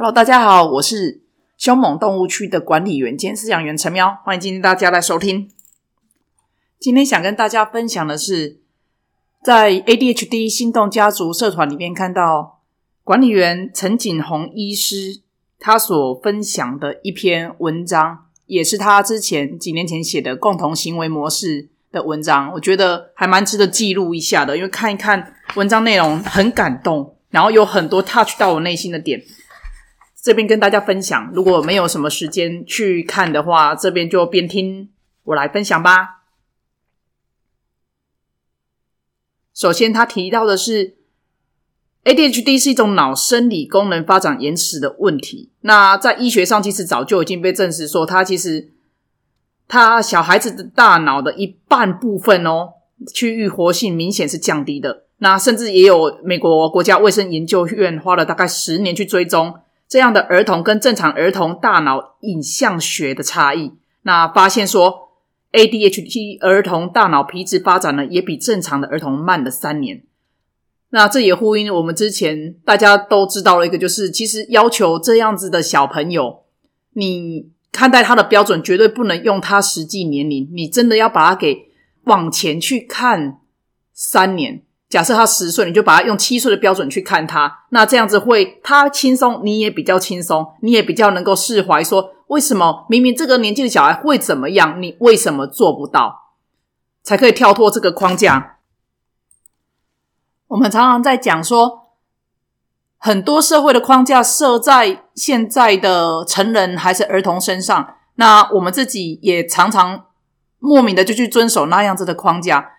Hello，大家好，我是凶猛动物区的管理员兼饲养员陈喵，欢迎今天大家来收听。今天想跟大家分享的是，在 ADHD 心动家族社团里面看到管理员陈景宏医师他所分享的一篇文章，也是他之前几年前写的共同行为模式的文章，我觉得还蛮值得记录一下的，因为看一看文章内容很感动，然后有很多 touch 到我内心的点。这边跟大家分享，如果没有什么时间去看的话，这边就边听我来分享吧。首先，他提到的是 ADHD 是一种脑生理功能发展延迟的问题。那在医学上，其实早就已经被证实说，它其实他小孩子的大脑的一半部分哦，区域活性明显是降低的。那甚至也有美国国家卫生研究院花了大概十年去追踪。这样的儿童跟正常儿童大脑影像学的差异，那发现说，ADHD 儿童大脑皮质发展呢，也比正常的儿童慢了三年。那这也呼应我们之前大家都知道了一个，就是其实要求这样子的小朋友，你看待他的标准绝对不能用他实际年龄，你真的要把他给往前去看三年。假设他十岁，你就把他用七岁的标准去看他，那这样子会他轻松，你也比较轻松，你也比较能够释怀。说为什么明明这个年纪的小孩会怎么样，你为什么做不到？才可以跳脱这个框架。我们常常在讲说，很多社会的框架设在现在的成人还是儿童身上，那我们自己也常常莫名的就去遵守那样子的框架。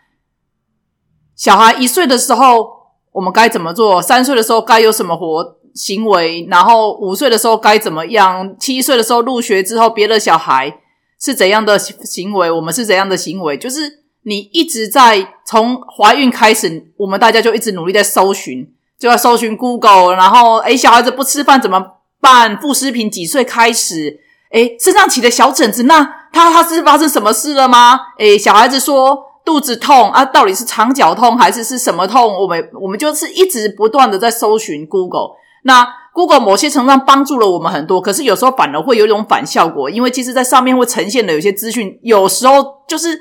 小孩一岁的时候，我们该怎么做？三岁的时候该有什么活行为？然后五岁的时候该怎么样？七岁的时候入学之后，别的小孩是怎样的行为？我们是怎样的行为？就是你一直在从怀孕开始，我们大家就一直努力在搜寻，就要搜寻 Google。然后，诶小孩子不吃饭怎么办？副食品几岁开始？诶身上起的小疹子，那他他是发生什么事了吗？诶小孩子说。肚子痛啊，到底是肠绞痛还是是什么痛？我们我们就是一直不断的在搜寻 Google。那 Google 某些程度上帮助了我们很多，可是有时候反而会有一种反效果，因为其实，在上面会呈现的有些资讯，有时候就是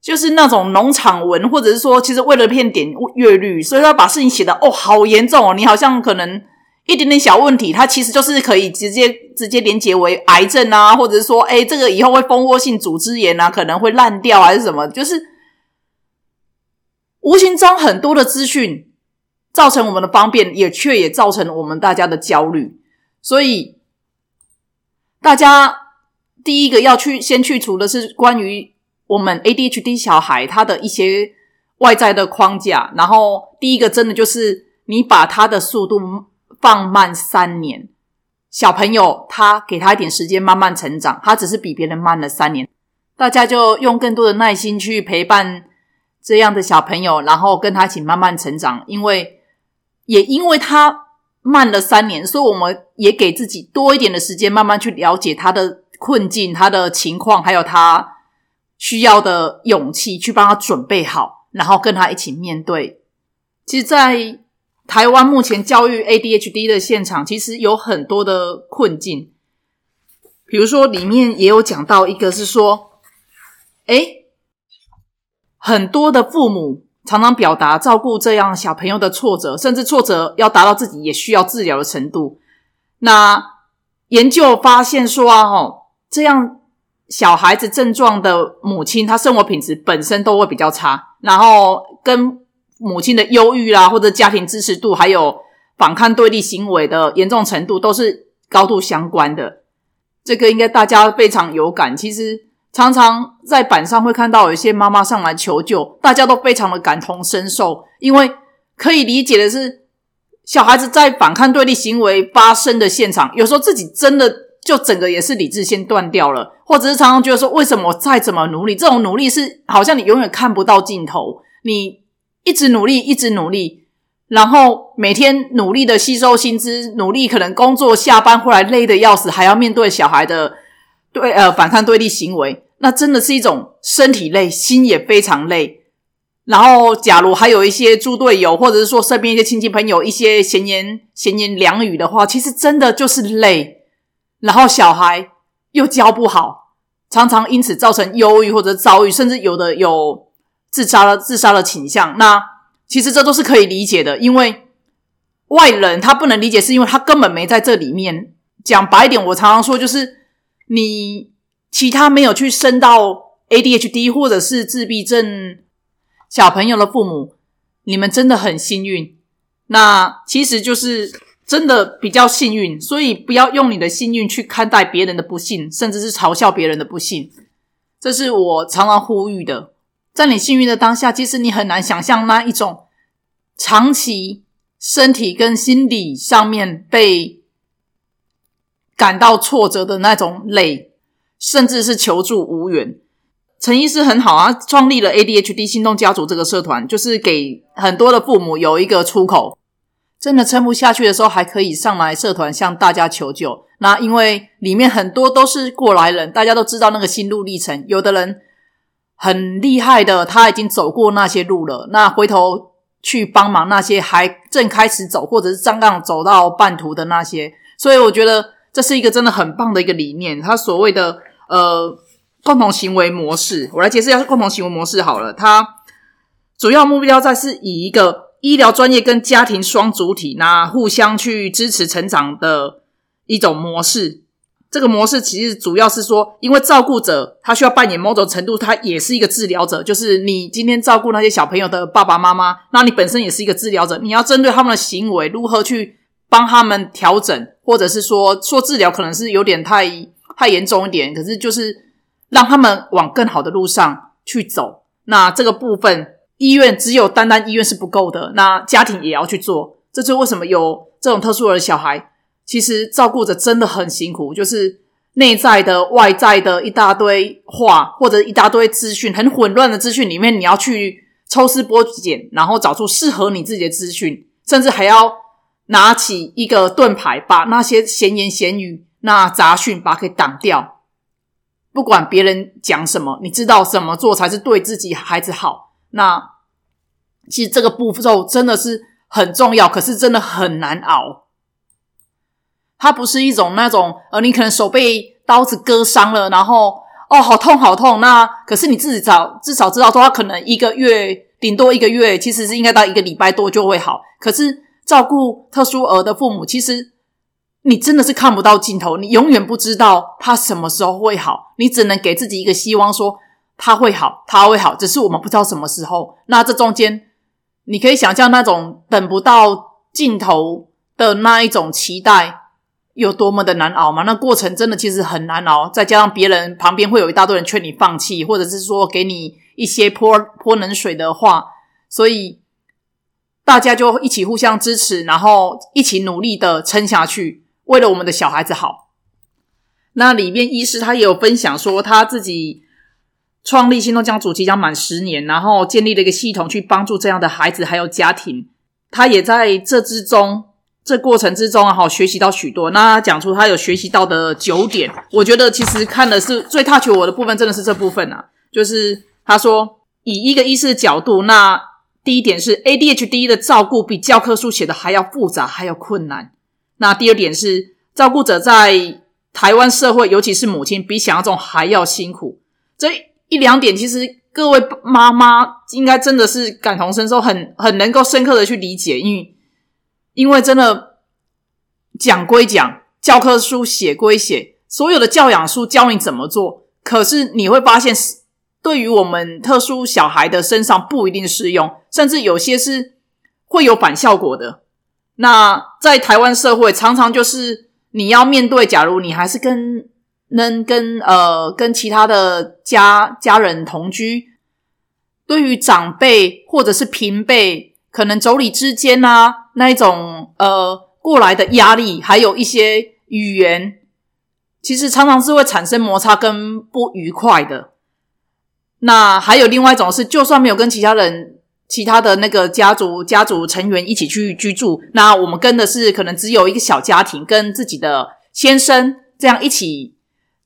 就是那种农场文，或者是说，其实为了骗点阅率，所以他把事情写的哦，好严重哦，你好像可能。一点点小问题，它其实就是可以直接直接连接为癌症啊，或者是说，哎，这个以后会蜂窝性组织炎啊，可能会烂掉还是什么？就是无形中很多的资讯造成我们的方便，也却也造成我们大家的焦虑。所以，大家第一个要去先去除的是关于我们 ADHD 小孩他的一些外在的框架。然后，第一个真的就是你把他的速度。放慢三年，小朋友他给他一点时间慢慢成长，他只是比别人慢了三年，大家就用更多的耐心去陪伴这样的小朋友，然后跟他一起慢慢成长。因为也因为他慢了三年，所以我们也给自己多一点的时间，慢慢去了解他的困境、他的情况，还有他需要的勇气，去帮他准备好，然后跟他一起面对。其实，在台湾目前教育 ADHD 的现场，其实有很多的困境。比如说，里面也有讲到一个，是说，哎，很多的父母常常表达照顾这样小朋友的挫折，甚至挫折要达到自己也需要治疗的程度。那研究发现说啊，哦，这样小孩子症状的母亲，她生活品质本身都会比较差，然后跟。母亲的忧郁啦，或者家庭支持度，还有反抗对立行为的严重程度，都是高度相关的。这个应该大家非常有感。其实常常在板上会看到有一些妈妈上来求救，大家都非常的感同身受，因为可以理解的是，小孩子在反抗对立行为发生的现场，有时候自己真的就整个也是理智先断掉了，或者是常常觉得说，为什么再怎么努力，这种努力是好像你永远看不到尽头，你。一直努力，一直努力，然后每天努力的吸收薪资，努力可能工作下班回来累的要死，还要面对小孩的对呃反抗对立行为，那真的是一种身体累，心也非常累。然后假如还有一些猪队友，或者是说身边一些亲戚朋友一些闲言闲言两语的话，其实真的就是累。然后小孩又教不好，常常因此造成忧郁或者遭遇，甚至有的有自杀了自杀的倾向。那其实这都是可以理解的，因为外人他不能理解，是因为他根本没在这里面。讲白一点，我常常说，就是你其他没有去升到 ADHD 或者是自闭症小朋友的父母，你们真的很幸运。那其实就是真的比较幸运，所以不要用你的幸运去看待别人的不幸，甚至是嘲笑别人的不幸。这是我常常呼吁的。在你幸运的当下，其实你很难想象那一种长期身体跟心理上面被。感到挫折的那种累，甚至是求助无援。陈医师很好啊，创立了 ADHD 心动家族这个社团，就是给很多的父母有一个出口。真的撑不下去的时候，还可以上来社团向大家求救。那因为里面很多都是过来人，大家都知道那个心路历程。有的人很厉害的，他已经走过那些路了，那回头去帮忙那些还正开始走，或者是刚刚走到半途的那些。所以我觉得。这是一个真的很棒的一个理念，他所谓的呃共同行为模式，我来解释一下共同行为模式好了。它主要目标在是以一个医疗专业跟家庭双主体那互相去支持成长的一种模式。这个模式其实主要是说，因为照顾者他需要扮演某种程度，他也是一个治疗者。就是你今天照顾那些小朋友的爸爸妈妈，那你本身也是一个治疗者，你要针对他们的行为如何去。帮他们调整，或者是说说治疗，可能是有点太太严重一点。可是就是让他们往更好的路上去走。那这个部分，医院只有单单医院是不够的，那家庭也要去做。这就为什么有这种特殊的小孩，其实照顾着真的很辛苦，就是内在的、外在的一大堆话，或者一大堆资讯，很混乱的资讯里面，你要去抽丝剥茧，然后找出适合你自己的资讯，甚至还要。拿起一个盾牌，把那些闲言闲语、那杂讯把它给挡掉。不管别人讲什么，你知道怎么做才是对自己孩子好。那其实这个步骤真的是很重要，可是真的很难熬。它不是一种那种呃，你可能手被刀子割伤了，然后哦，好痛好痛。那可是你自己找至少知道说，他可能一个月顶多一个月，其实是应该到一个礼拜多就会好。可是。照顾特殊儿的父母，其实你真的是看不到尽头，你永远不知道他什么时候会好，你只能给自己一个希望，说他会好，他会好，只是我们不知道什么时候。那这中间，你可以想象那种等不到尽头的那一种期待有多么的难熬吗？那过程真的其实很难熬，再加上别人旁边会有一大堆人劝你放弃，或者是说给你一些泼泼冷水的话，所以。大家就一起互相支持，然后一起努力的撑下去，为了我们的小孩子好。那里面医师他也有分享说，他自己创立心动家族即将满十年，然后建立了一个系统去帮助这样的孩子还有家庭。他也在这之中，这过程之中啊，哈，学习到许多。那讲出他有学习到的九点，我觉得其实看的是最 touch 我的部分，真的是这部分啊。就是他说，以一个医师的角度，那。第一点是 ADHD 的照顾比教科书写的还要复杂，还要困难。那第二点是照顾者在台湾社会，尤其是母亲，比想象中还要辛苦。这一两点，其实各位妈妈应该真的是感同身受，很很能够深刻的去理解。因为因为真的讲归讲，教科书写归写，所有的教养书教你怎么做，可是你会发现是。对于我们特殊小孩的身上不一定适用，甚至有些是会有反效果的。那在台湾社会，常常就是你要面对，假如你还是跟能跟呃跟其他的家家人同居，对于长辈或者是平辈，可能妯娌之间啊那一种呃过来的压力，还有一些语言，其实常常是会产生摩擦跟不愉快的。那还有另外一种是，就算没有跟其他人、其他的那个家族家族成员一起去居住，那我们跟的是可能只有一个小家庭，跟自己的先生这样一起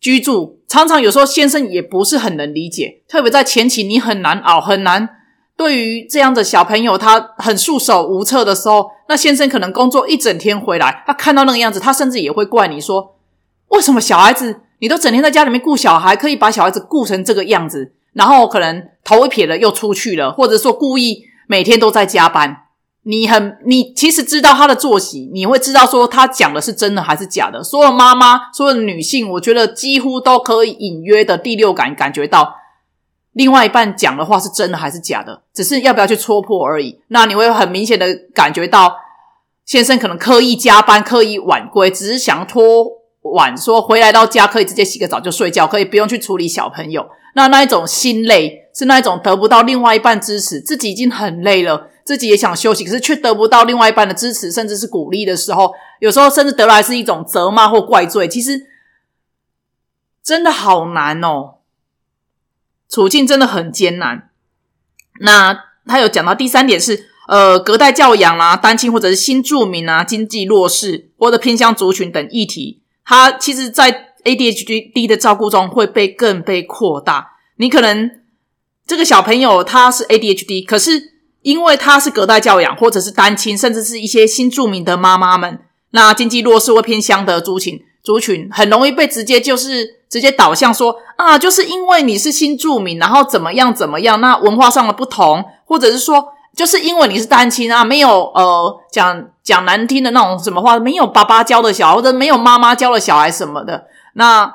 居住。常常有时候先生也不是很能理解，特别在前期你很难熬，很难对于这样的小朋友，他很束手无策的时候，那先生可能工作一整天回来，他看到那个样子，他甚至也会怪你说：为什么小孩子你都整天在家里面顾小孩，可以把小孩子顾成这个样子？然后可能头一撇了又出去了，或者说故意每天都在加班。你很，你其实知道他的作息，你会知道说他讲的是真的还是假的。所有妈妈，所有女性，我觉得几乎都可以隐约的第六感感觉到，另外一半讲的话是真的还是假的，只是要不要去戳破而已。那你会很明显的感觉到，先生可能刻意加班，刻意晚归，只是想拖晚，说回来到家可以直接洗个澡就睡觉，可以不用去处理小朋友。那那一种心累，是那一种得不到另外一半支持，自己已经很累了。自己也想休息，可是却得不到另外一半的支持，甚至是鼓励的时候，有时候甚至得来是一种责骂或怪罪。其实真的好难哦，处境真的很艰难。那他有讲到第三点是，呃，隔代教养啦、单亲或者是新住民啊、经济弱势或者偏向族群等议题，他其实在 ADHD 的照顾中会被更被扩大。你可能这个小朋友他是 ADHD，可是因为他是隔代教养，或者是单亲，甚至是一些新住民的妈妈们，那经济弱势或偏乡的族群，族群很容易被直接就是直接导向说啊，就是因为你是新住民，然后怎么样怎么样，那文化上的不同，或者是说，就是因为你是单亲啊，没有呃讲讲难听的那种什么话，没有爸爸教的小孩，或者没有妈妈教的小孩什么的，那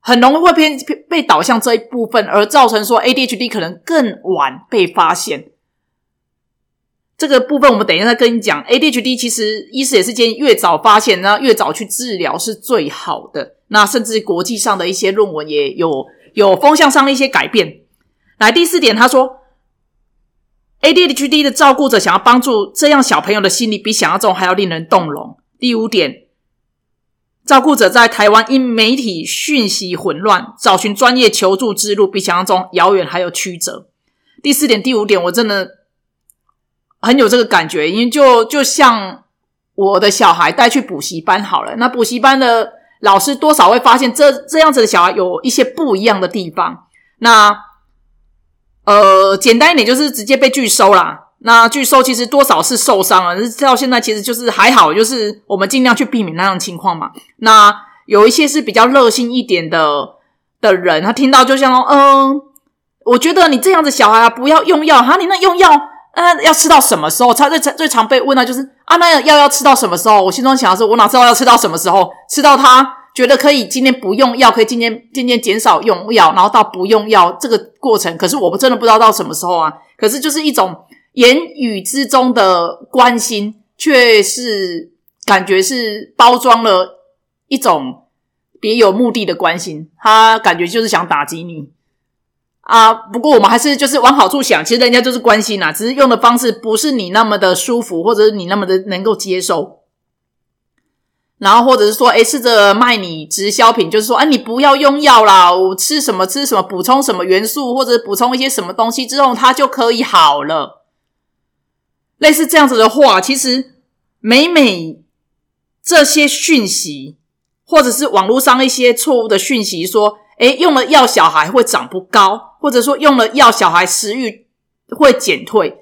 很容易会偏被导向这一部分，而造成说 ADHD 可能更晚被发现。这个部分我们等一下再跟你讲。ADHD 其实医师也是建议越早发现，然后越早去治疗是最好的。那甚至国际上的一些论文也有有风向上的一些改变。来第四点，他说 ADHD 的照顾者想要帮助这样小朋友的心理，比想象中还要令人动容。第五点，照顾者在台湾因媒体讯息混乱，找寻专业求助之路比想象中遥远还有曲折。第四点、第五点，我真的。很有这个感觉，因为就就像我的小孩带去补习班好了，那补习班的老师多少会发现这这样子的小孩有一些不一样的地方。那呃，简单一点就是直接被拒收啦。那拒收其实多少是受伤了，到现在其实就是还好，就是我们尽量去避免那样情况嘛。那有一些是比较热心一点的的人，他听到就像嗯，我觉得你这样子小孩，不要用药哈，你那用药。那要吃到什么时候？他最最常被问到就是啊，那药要吃到什么时候？我心中想的是，我哪知道要吃到什么时候？吃到他觉得可以今天不用药，可以今天今天减少用药，然后到不用药这个过程。可是我真的不知道到什么时候啊！可是就是一种言语之中的关心，却是感觉是包装了一种别有目的的关心。他感觉就是想打击你。啊，不过我们还是就是往好处想，其实人家就是关心啦，只是用的方式不是你那么的舒服，或者是你那么的能够接受。然后或者是说，哎，试着卖你直销品，就是说，哎，你不要用药啦，我吃什么吃什么，补充什么元素，或者补充一些什么东西之后，它就可以好了。类似这样子的话，其实每每这些讯息，或者是网络上一些错误的讯息，说。诶，用了药小孩会长不高，或者说用了药小孩食欲会减退，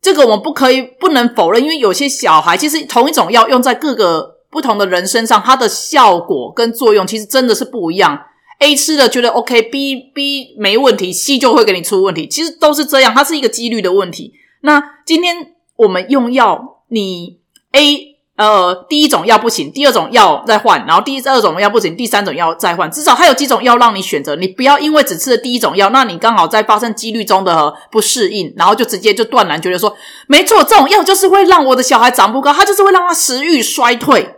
这个我们不可以不能否认，因为有些小孩其实同一种药用在各个不同的人身上，它的效果跟作用其实真的是不一样。A 吃了觉得 OK，B B 没问题，C 就会给你出问题，其实都是这样，它是一个几率的问题。那今天我们用药，你 A。呃，第一种药不行，第二种药再换，然后第二种药不行，第三种药再换，至少还有几种药让你选择。你不要因为只吃了第一种药，那你刚好在发生几率中的不适应，然后就直接就断然觉得说，没错，这种药就是会让我的小孩长不高，它就是会让他食欲衰退。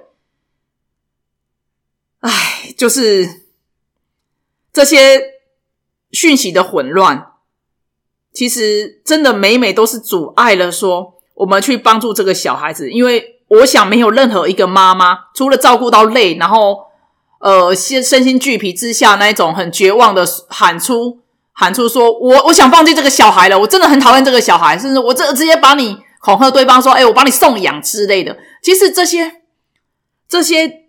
唉，就是这些讯息的混乱，其实真的每每都是阻碍了说我们去帮助这个小孩子，因为。我想没有任何一个妈妈，除了照顾到累，然后呃，身身心俱疲之下，那一种很绝望的喊出喊出说：“我我想放弃这个小孩了，我真的很讨厌这个小孩，甚至我这直接把你恐吓对方说：‘哎，我把你送养之类的。’其实这些这些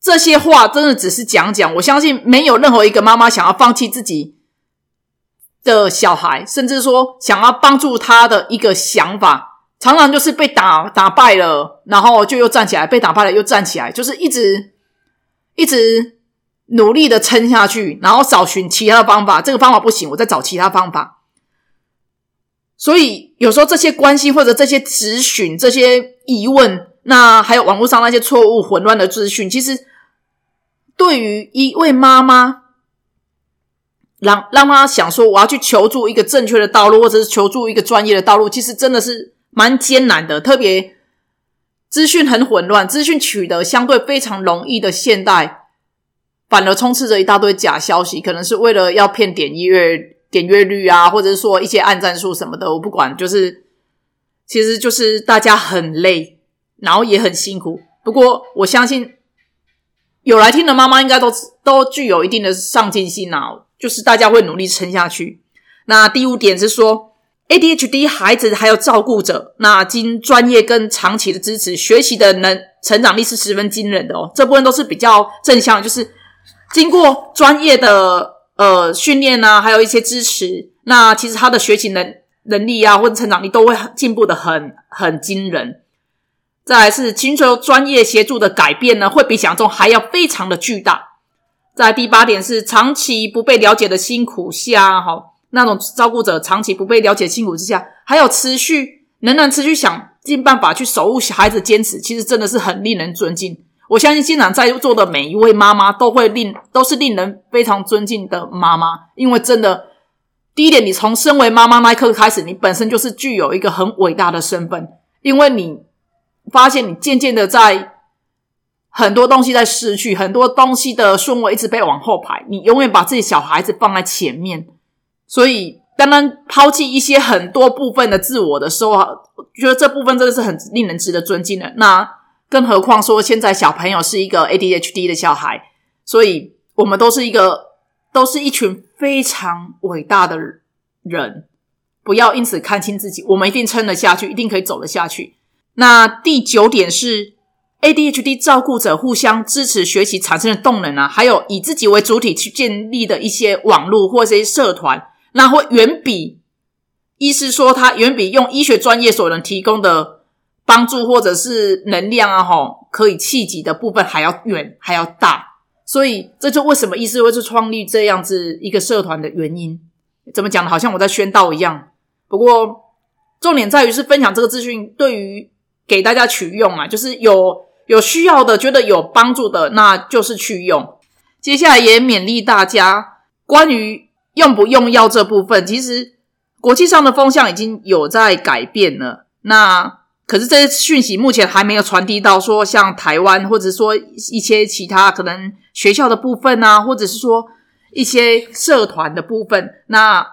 这些话，真的只是讲讲。我相信没有任何一个妈妈想要放弃自己。”的小孩，甚至说想要帮助他的一个想法，常常就是被打打败了，然后就又站起来，被打败了又站起来，就是一直一直努力的撑下去，然后找寻其他的方法。这个方法不行，我再找其他方法。所以有时候这些关系或者这些咨询、这些疑问，那还有网络上那些错误、混乱的资讯，其实对于一位妈妈。让让他想说，我要去求助一个正确的道路，或者是求助一个专业的道路，其实真的是蛮艰难的。特别资讯很混乱，资讯取得相对非常容易的现代，反而充斥着一大堆假消息，可能是为了要骗点阅点阅率啊，或者是说一些暗战术什么的，我不管。就是其实就是大家很累，然后也很辛苦。不过我相信有来听的妈妈，应该都都具有一定的上进心啊。就是大家会努力撑下去。那第五点是说，ADHD 孩子还有照顾者，那经专业跟长期的支持，学习的能成长力是十分惊人的哦。这部分都是比较正向，就是经过专业的呃训练啊，还有一些支持，那其实他的学习能能力啊，或者成长力都会进步的很很惊人。再来是寻求专业协助的改变呢，会比想象中还要非常的巨大。在第八点是长期不被了解的辛苦下，哈，那种照顾者长期不被了解辛苦之下，还有持续仍然持续想尽办法去守护小孩子，坚持，其实真的是很令人尊敬。我相信现场在座的每一位妈妈都会令 都是令人非常尊敬的妈妈，因为真的第一点，你从身为妈妈那一刻开始，你本身就是具有一个很伟大的身份，因为你发现你渐渐的在。很多东西在失去，很多东西的顺位一直被往后排。你永远把自己小孩子放在前面，所以当然抛弃一些很多部分的自我的时候，觉得这部分真的是很令人值得尊敬的。那更何况说现在小朋友是一个 ADHD 的小孩，所以我们都是一个，都是一群非常伟大的人。不要因此看清自己，我们一定撑得下去，一定可以走得下去。那第九点是。ADHD 照顾者互相支持学习产生的动能啊，还有以自己为主体去建立的一些网络或这些社团，那会远比医师说他远比用医学专业所能提供的帮助或者是能量啊，吼可以气急的部分还要远还要大。所以这就为什么医师会去创立这样子一个社团的原因。怎么讲呢？好像我在宣道一样。不过重点在于是分享这个资讯，对于给大家取用啊，就是有。有需要的，觉得有帮助的，那就是去用。接下来也勉励大家，关于用不用药这部分，其实国际上的风向已经有在改变了。那可是这些讯息目前还没有传递到说像台湾，或者说一些其他可能学校的部分啊，或者是说一些社团的部分。那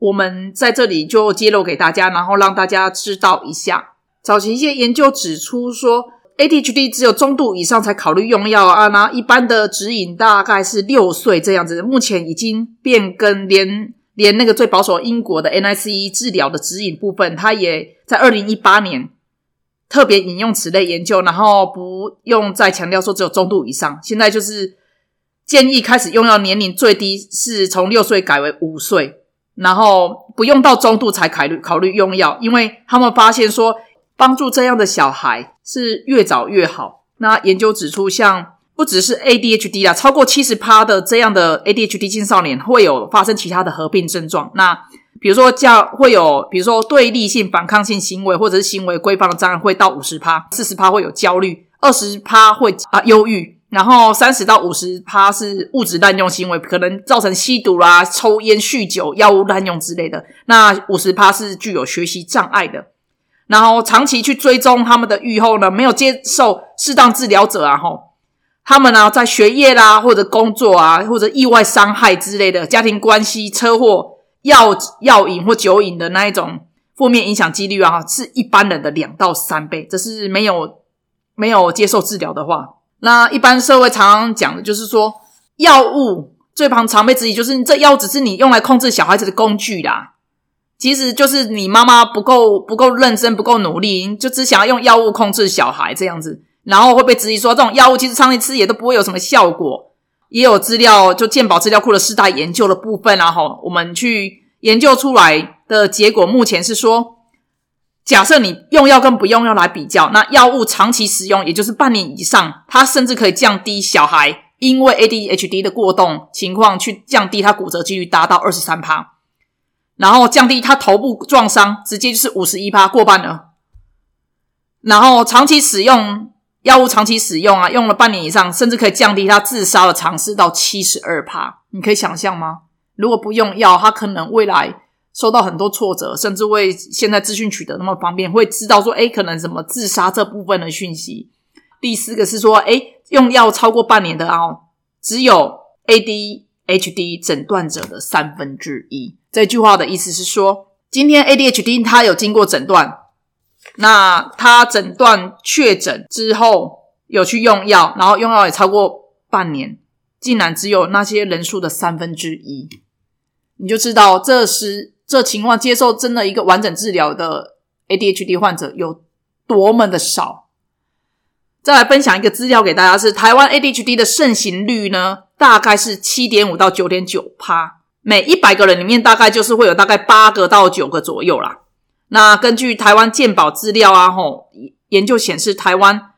我们在这里就揭露给大家，然后让大家知道一下。早期一些研究指出说。ADHD 只有中度以上才考虑用药啊，那一般的指引大概是六岁这样子。目前已经变更，连连那个最保守英国的 NICE 治疗的指引部分，它也在二零一八年特别引用此类研究，然后不用再强调说只有中度以上。现在就是建议开始用药年龄最低是从六岁改为五岁，然后不用到中度才考虑考虑用药，因为他们发现说。帮助这样的小孩是越早越好。那研究指出，像不只是 ADHD 啊，超过七十趴的这样的 ADHD 青少年会有发生其他的合并症状。那比如说，叫会有，比如说对立性反抗性行为，或者是行为规范的障碍，会到五十趴，四十趴会有焦虑，二十趴会啊忧郁，然后三十到五十趴是物质滥用行为，可能造成吸毒啦、抽烟、酗酒、药物滥用之类的。那五十趴是具有学习障碍的。然后长期去追踪他们的愈后呢，没有接受适当治疗者啊，吼，他们呢在学业啦，或者工作啊，或者意外伤害之类的家庭关系、车祸、药药瘾或酒瘾的那一种负面影响几率啊，是一般人的两到三倍。这是没有没有接受治疗的话，那一般社会常常讲的就是说，药物最常常被质疑，就是这药只是你用来控制小孩子的工具啦。其实就是你妈妈不够不够认真，不够努力，就只想要用药物控制小孩这样子，然后会被质疑说这种药物其实长期吃也都不会有什么效果。也有资料，就健保资料库的四大研究的部分，然后我们去研究出来的结果，目前是说，假设你用药跟不用药来比较，那药物长期使用，也就是半年以上，它甚至可以降低小孩因为 ADHD 的过动情况去降低他骨折几率达到二十三趴，然后降低他头部撞伤直接就是五十一趴过半了，然后长期使用。药物长期使用啊，用了半年以上，甚至可以降低他自杀的尝试到七十二趴。你可以想象吗？如果不用药，他可能未来受到很多挫折，甚至为现在资讯取得那么方便，会知道说，哎，可能什么自杀这部分的讯息。第四个是说，哎，用药超过半年的啊，只有 ADHD 诊断者的三分之一。这句话的意思是说，今天 ADHD 他有经过诊断。那他诊断确诊之后有去用药，然后用药也超过半年，竟然只有那些人数的三分之一，你就知道这是这情况接受真的一个完整治疗的 ADHD 患者有多么的少。再来分享一个资料给大家，是台湾 ADHD 的盛行率呢，大概是七点五到九点九趴，每一百个人里面大概就是会有大概八个到九个左右啦。那根据台湾健保资料啊，吼研究显示，台湾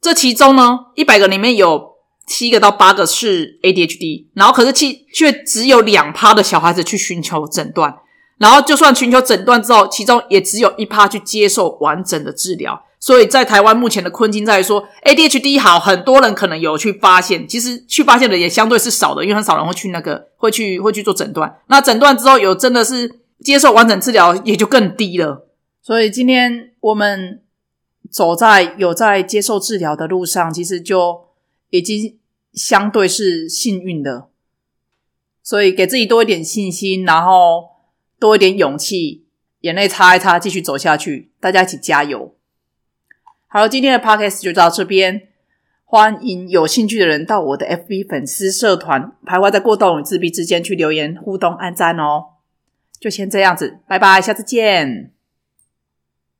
这其中呢，一百个里面有七个到八个是 ADHD，然后可是其却只有两趴的小孩子去寻求诊断，然后就算寻求诊断之后，其中也只有一趴去接受完整的治疗。所以在台湾目前的困境在于说，ADHD 好，很多人可能有去发现，其实去发现的也相对是少的，因为很少人会去那个会去会去做诊断。那诊断之后有真的是。接受完整治疗也就更低了，所以今天我们走在有在接受治疗的路上，其实就已经相对是幸运的。所以给自己多一点信心，然后多一点勇气，眼泪擦一擦，继续走下去。大家一起加油！好，今天的 podcast 就到这边，欢迎有兴趣的人到我的 FB 粉丝社团“徘徊在过动与自闭之间”去留言互动、按赞哦。就先这样子，拜拜，下次见。